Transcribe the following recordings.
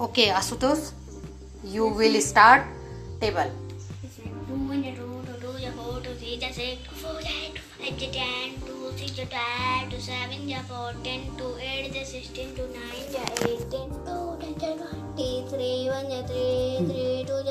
Okay, Asutos, you will start table. Hmm.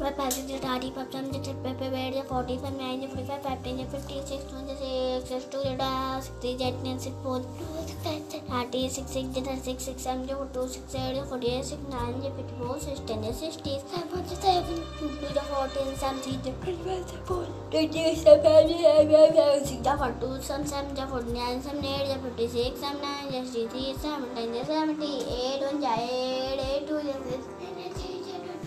मैं पहले thirty डाली टाइम जैसे ट्रिप पे बैठ जाए फोर्टी फाइव नाइन जो फोर्टी फाइव फाइव जो फिफ्टी सिक्स वन जैसे सिक्स टू जेटा six jet nine six four thirty six six जो थर्टी सिक्स सिक्स सेवन जो टू सिक्स एट जो फोर्टी एट सिक्स नाइन जो फिफ्टी फोर सिक्स टेन जो sixty seven जो seven two जो fourteen seven three जो twenty जो seven six जो फोर्टी टू सेवन सेवन जो फोर्टी नाइन सेवन एट जो फिफ्टी सिक्स सेवन नाइन जो सिक्सटी थ्री सेवन टेन जो सेवेंटी एट वन जो एट एट टू जो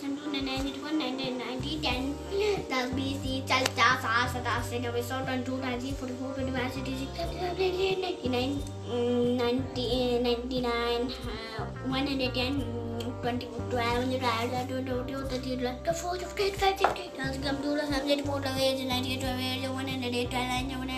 seven two nine nine eight one nine nine ninety ten दस बीस तीस चालीस पचास साठ सतासी नब्बे सौ twenty two ninety forty four twenty five sixty six ninety nine ninety ninety nine one hundred ten twenty twelve hundred five twenty two thirty twelve four fifty eight five sixty computer subject four twelve ninety eight twelve one hundred eight twelve nine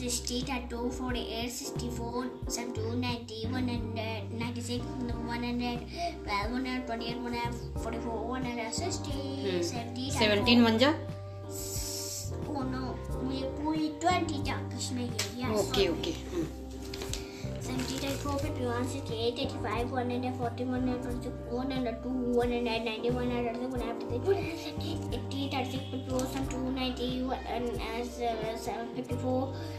60, 32, 48, 64, 72, 90, 100, 96, 112, 128, 144, 160, hmm. 70, 17 बन जा oh no मुझे पूरी 20 तक इसमें ये है okay okay 70 type 4 पे 168 85 140 122 102 191 193 180 36 52 290 154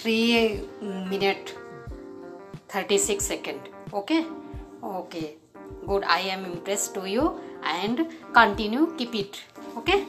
3 minute 36 second. Okay, good. I am impressed to you, and continue, keep it. Okay.